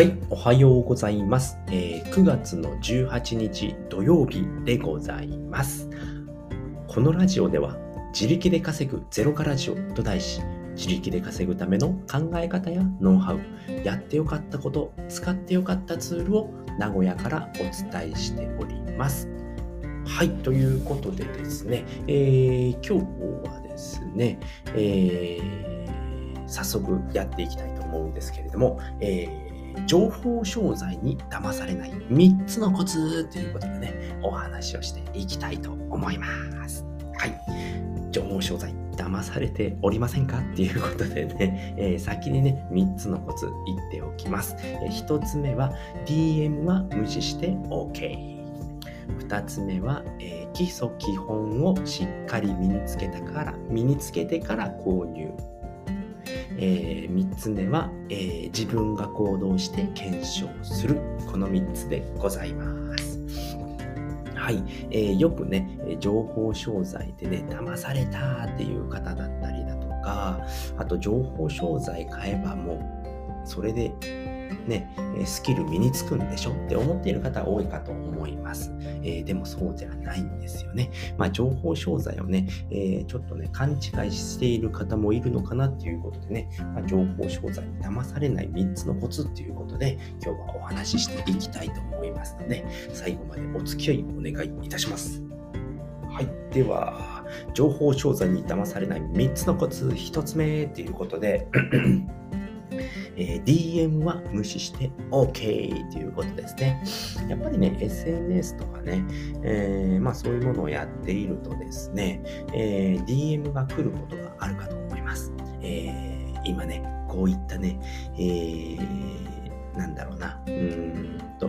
はい、おはようございます。えー9月の18日土曜日でございます。このラジオでは自力で稼ぐゼロカラジオと題し、自力で稼ぐための考え方やノウハウ、やってよかったこと、使ってよかったツールを名古屋からお伝えしております。はい、ということでですね、えー今日はですね、えー早速やっていきたいと思うんですけれども、えー情報商材に騙されない3つのコツということでね、お話をしていきたいと思います。はい。情報商材、騙されておりませんかっていうことでね、えー先にね、3つのコツ言っておきます。え1つ目は、DM は無視して OK。2つ目は、えー基礎基本をしっかり身につけたから、身につけてから購入。え3つ目は、えー自分が行動して検証する。この3つでございます。はい、えーよくね、え情報商材でね、騙されたっていう方だったりだとか、あと情報商材買えばもう、それでね、スキル身につくんでしょって思っている方多いかと思います。えーでもそうじゃないんですよね。まあ、情報商材をね、えーちょっとね、勘違いしている方もいるのかなっていうことでね、まあ、情報商材に騙されない3つのコツっていうことで、今日はお話ししていきたいと思いますので、最後までお付き合いお願いいたします。はい。では、情報商材に騙されない3つのコツ、1つ目っていうことで、えー DM は無視して OK ということですね。やっぱりね、SNS とかね、えーまあそういうものをやっているとですね、えー DM が来ることがあるかと思います。えー今ね、こういったね、えーなんだろうな、うーんと、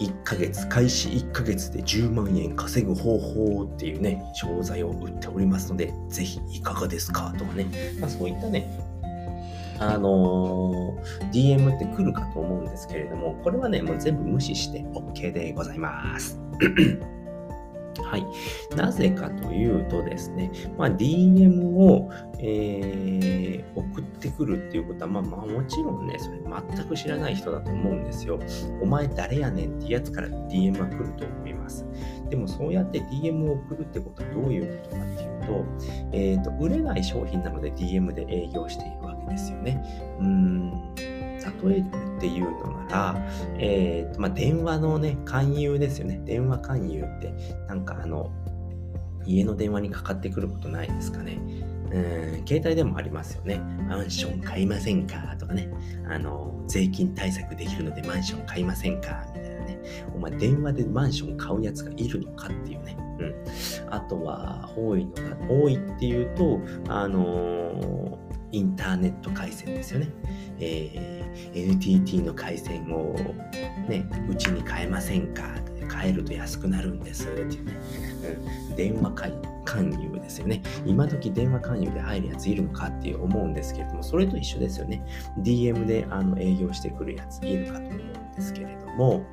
1ヶ月、開始1ヶ月で10万円稼ぐ方法っていうね、商材を売っておりますので、ぜひいかがですかとかね、まあそういったね、あのー DM って来るかと思うんですけれども、これはね、もう全部無視して OK でございます。はい。なぜかというとですね、まあ、DM を、えー送ってくるっていうことは、まあ、まあ、もちろんね、それ全く知らない人だと思うんですよ。お前誰やねんってやつから DM は来ると思います。でもそうやって DM を送るってことはどういうことかっていうと、えっ、と、売れない商品なので DM で営業しているわけですよね。うん。例えるっていうのなら、えーまあ、電話のね、勧誘ですよね。電話勧誘って、なんかあの、家の電話にかかってくることないですかね。うん、携帯でもありますよね。マンション買いませんかとかね。あの、税金対策できるのでマンション買いませんかみたいなね。お前電話でマンション買うやつがいるのかっていうね。うん。あとは、多いのが、多いっていうと、あのーインターネット回線ですよね。えー NTT の回線をね、うちに変えませんか？変えると安くなるんですっていうね。うん、電話勧誘ですよね。今時電話勧誘で入るやついるのかって思うんですけれども、それと一緒ですよね。DM であの営業してくるやついるかと思うんですけれども、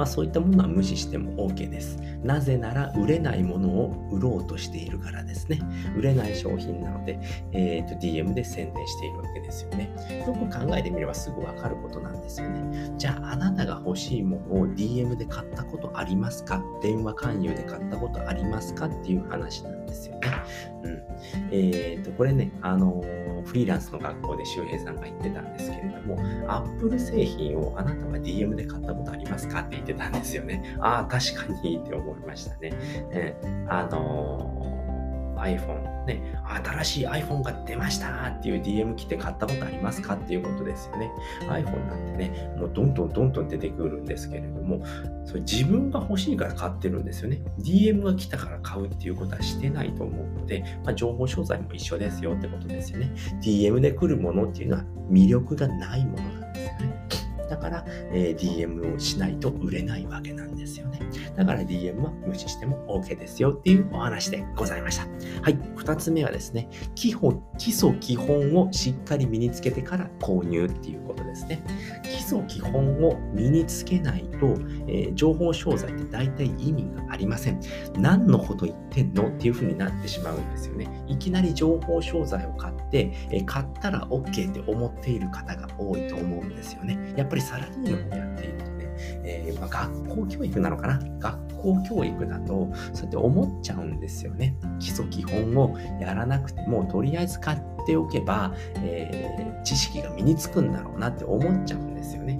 まあそういったものは無視しても OK です。なぜなら売れないものを売ろうとしているからですね。売れない商品なので、えーと DM で宣伝しているわけですよね。よく考えてみればすぐわかることなんですよね。じゃああなたが欲しいものを DM で買ったことありますか？電話勧誘で買ったことありますか？っていう話なんですですよね。うん。えっ、と、これね、あのーフリーランスの学校で周平さんが言ってたんですけれども、Apple 製品をあなたは DM で買ったことありますかって言ってたんですよね。ああ、確かにって思いましたね。えあのー iPhone ね、新しい iPhone が出ましたっていう DM 来て買ったことありますかっていうことですよね。iPhone なんてね、もうどんどんどんどん出てくるんですけれども、それ自分が欲しいから買ってるんですよね。DM が来たから買うっていうことはしてないと思うので、まあ、情報商材も一緒ですよってことですよね。DM で来るものっていうのは魅力がないもの。から、えー、DM をしないと売れないわけなんですよね。だから DM は無視しても OK ですよっていうお話でございました。はい。二つ目はですね、基本、基礎基本をしっかり身につけてから購入っていうことですね。基礎基本を身につけないと、えー、情報商材って大体意味がありません。何のこと言ってんのっていう風になってしまうんですよね。いきなり情報商材を買って、えー、買ったら OK って思っている方が多いと思うんですよね。やっぱりサラリーマンをやっているとね、えー、ま、学校教育なのかな？学校教育だと、そうやって思っちゃうんですよね。基礎基本をやらなくても、とりあえず買っておけば、えー、知識が身につくんだろうなって思っちゃうんですよね。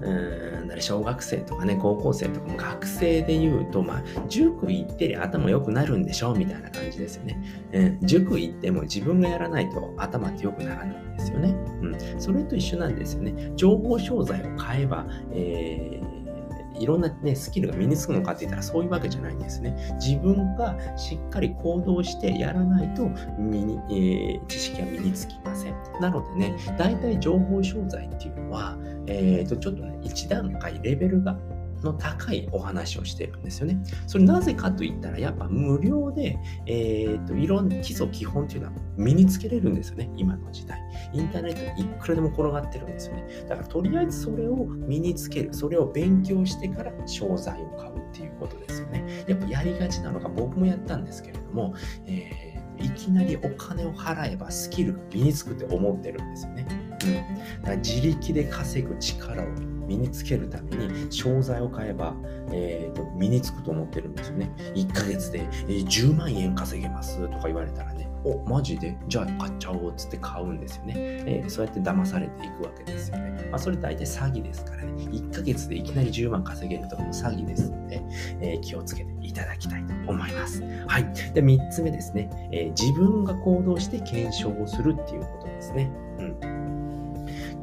うん小学生とかね、高校生とかも学生で言うと、まあ、塾行ってりゃ頭良くなるんでしょうみたいな感じですよね。うん、塾行っても自分がやらないと頭って良くならないんですよね。うん、それと一緒なんですよね。情報商材を買えば、えーいろんな、ね、スキルが身につくのかって言ったらそういうわけじゃないんですね。自分がしっかり行動してやらないと身に、えー、知識は身につきません。なのでね、大体情報商材っていうのは、えー、とちょっとね、一段階レベルがの高いお話をしてるんですよね。それなぜかと言ったら、やっぱ無料で、えー、と、いろんな基礎基本っていうのは身につけれるんですよね、今の時代。インターネットいくらでも転がってるんですよね。だからとりあえずそれを身につける、それを勉強してから商材を買うっていうことですよね。やっぱやりがちなのが僕もやったんですけれども、えー、いきなりお金を払えばスキルが身につくって思ってるんですよね。うん、だから自力で稼ぐ力をにつけるために商材を買えば、えーと、身につくと思ってるんですよね。1ヶ月で、えー、10万円稼げますとか言われたらね、お、マジで？じゃあ買っちゃおうっつって買うんですよね。えー、そうやって騙されていくわけですよね。まあ、それ大体詐欺ですからね。1ヶ月でいきなり10万稼げるとかも詐欺ですので、えー、気をつけていただきたいと思います。はい。で、3つ目ですね。えー、自分が行動して検証をするっていうことですね。うん。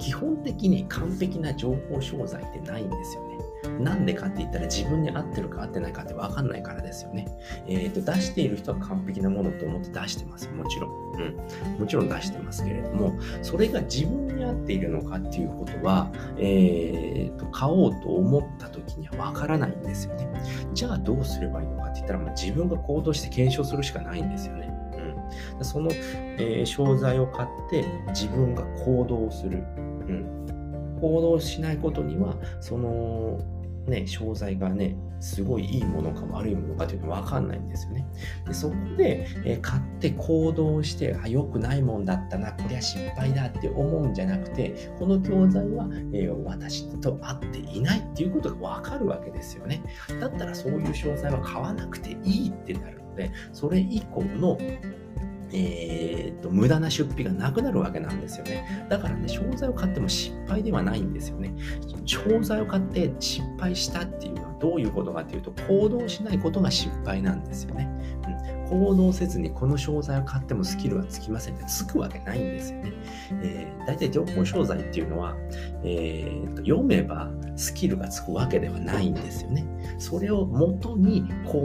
基本的に完璧な情報商材ってないんですよね。なんでかって言ったら自分に合ってるか合ってないかって分かんないからですよね。えっ、ー、と、出している人は完璧なものと思って出してます。もちろん。うん。もちろん出してますけれども、それが自分に合っているのかっていうことは、えっ、ー、と、買おうと思った時には分からないんですよね。じゃあどうすればいいのかって言ったら、まあ、自分が行動して検証するしかないんですよね。うん。その、えー、商材を買って自分が行動する。うん。行動しないことには、その、ね、商材がね、すごいいいものか悪いものかというのは分かんないんですよね。でそこで、えー、買って行動して、あ、良くないもんだったな、こりゃ失敗だって思うんじゃなくて、この教材は、えー、私と合っていないっていうことが分かるわけですよね。だったらそういう商材は買わなくていいってなるので、それ以降のえーと、無駄な出費がなくなるわけなんですよね。だからね、商材を買っても失敗ではないんですよね。商材を買って失敗したっていうのはどういうことかっていうと、行動しないことが失敗なんですよね。うん、行動せずにこの商材を買ってもスキルはつきませんってつくわけないんですよね。えー、大体情報商材っていうのは、えーと、読めばスキルがつくわけではないんですよね。それをもとに行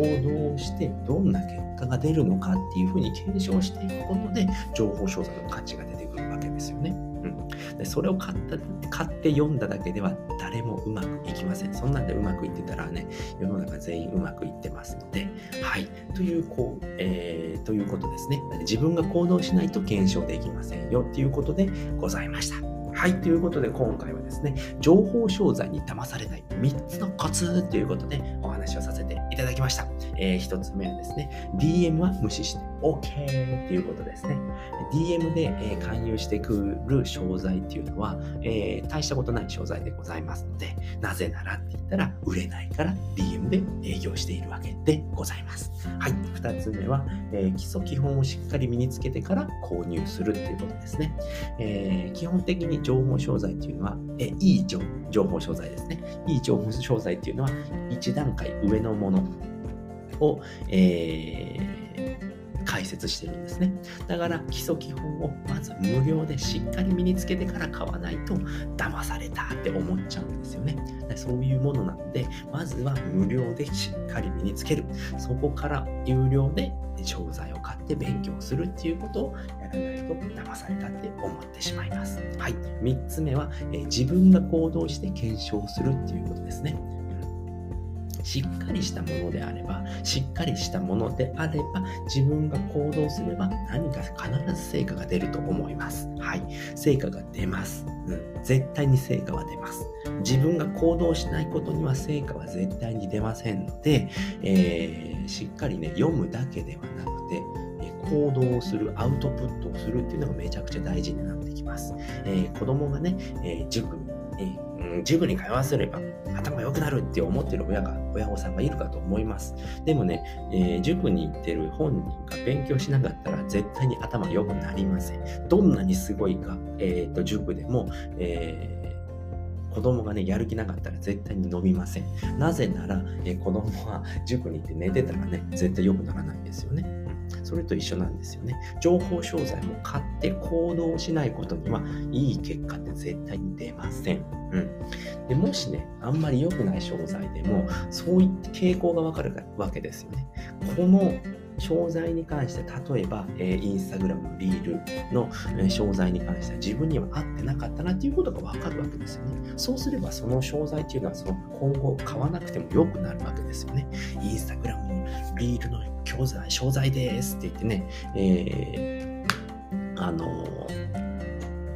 動してどんな結果が出るのかっていうふうに検証していくことで情報商材の価値が出てくるわけですよね。うん、でそれを買った買って読んだだけでは誰もうまくいきません。そんなんでうまくいってたらね、世の中全員うまくいってますので、はい。という、こう、えー、ということですね。自分が行動しないと検証できませんよっていうことでございました。はい。ということで、今回はですね、情報商材に騙されない3つのコツということでお話をさせていただきました。えー、1つ目はですね、DM は無視して OK ということですね。DM で、えー、勧誘してくる商材っていうのは、えー、大したことない商材でございますので、なぜならって言ったら、売れないから DM で営業しているわけでございます。はい。2つ目は、え、基礎基本をしっかり身につけてから購入するっていうことですね。え基本的に情報商材っていうのは、えいい情報商材ですね。いい情報商材っていうのは、1段階上のものを、えー解説してるんですね。だから基礎基本をまず無料でしっかり身につけてから買わないと騙されたって思っちゃうんですよね。そういうものなので、まずは無料でしっかり身につける。そこから有料で商材を買って勉強するっていうことをやらないと騙されたって思ってしまいます。はい。3つ目は、えー、自分が行動して検証するっていうことですね。しっかりしたものであれば、しっかりしたものであれば、自分が行動すれば何か必ず成果が出ると思います。はい。成果が出ます。うん。絶対に成果は出ます。自分が行動しないことには成果は絶対に出ませんので、えー、しっかりね、読むだけではなくて、行動をする、アウトプットをするっていうのがめちゃくちゃ大事になってきます。えー、子供がね、えー、塾、えー、うん、塾に通わせれば頭良くなるって思ってる親が、親御さんがいるかと思います。でもね、えー、塾に行ってる本人が勉強しなかったら絶対に頭良くなりません。どんなにすごいか、えっ、と、塾でも、えー子供がね、やる気なかったら絶対に伸びません。なぜなら、え子供は塾に行って寝てたらね、絶対良くならないんですよね。それと一緒なんですよね。情報商材も買って行動しないことにはいい結果って絶対に出ません。うん。でもしね、あんまり良くない商材でも、そういった傾向がわかるわけですよね。この商材に関して、例えば、えー、インスタグラムのリールの、えー、商材に関しては自分には合ってなかったなっていうことがわかるわけですよね。そうすればその商材っていうのはその今後買わなくても良くなるわけですよね。インスタグラムのリールの教材、商材ですって言ってね、えー、あの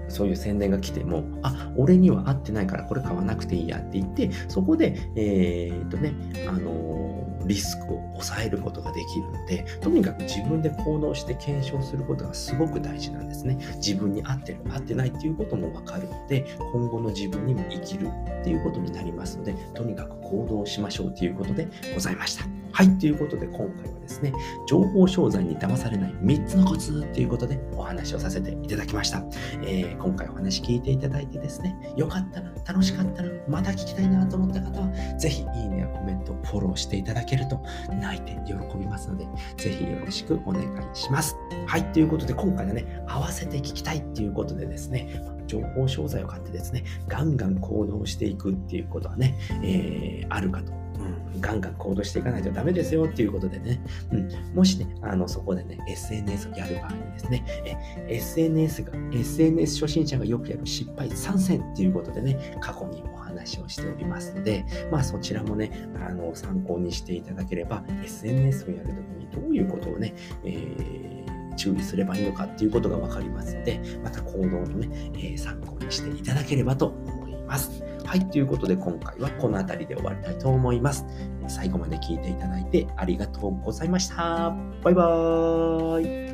そういう宣伝が来ても、あ、俺には合ってないからこれ買わなくていいやって言って、そこで、えー、っとね、あのリスクを抑えることができるので、とにかく自分で行動して検証することがすごく大事なんですね。自分に合ってる、合ってないっていうこともわかるので、今後の自分にも生きるっていうことになりますので、とにかく行動しましょうということでございました。はい、ということで今回はですね、情報商材に騙されない3つのコツということでお話をさせていただきました。えー、今回お話聞いていただいてですね、よかったな、楽しかったな、また聞きたいなと思った方は、ぜひいいねやコメント、フォローしていただけると泣いて喜びますので、ぜひよろしくお願いします。はい、ということで今回はね、合わせて聞きたいっていうことでですね、情報商材を買ってですね、ガンガン行動していくっていうことはね、えー、あるかと。うん、ガンガン行動していかないとダメですよっていうことでね、うん、もしね、あの、そこでね、SNS をやる場合にですね、え SNS が、SNS 初心者がよくやる失敗参戦っていうことでね、過去にお話をしておりますので、まあそちらもね、あの、参考にしていただければ、SNS をやるときにどういうことをね、えー、注意すればいいのかっていうことが分かりますので、また行動もね、えー、参考にしていただければと思います。はい、ということで今回はこの辺りで終わりたいと思います。最後まで聞いていただいてありがとうございました。バイバーイ。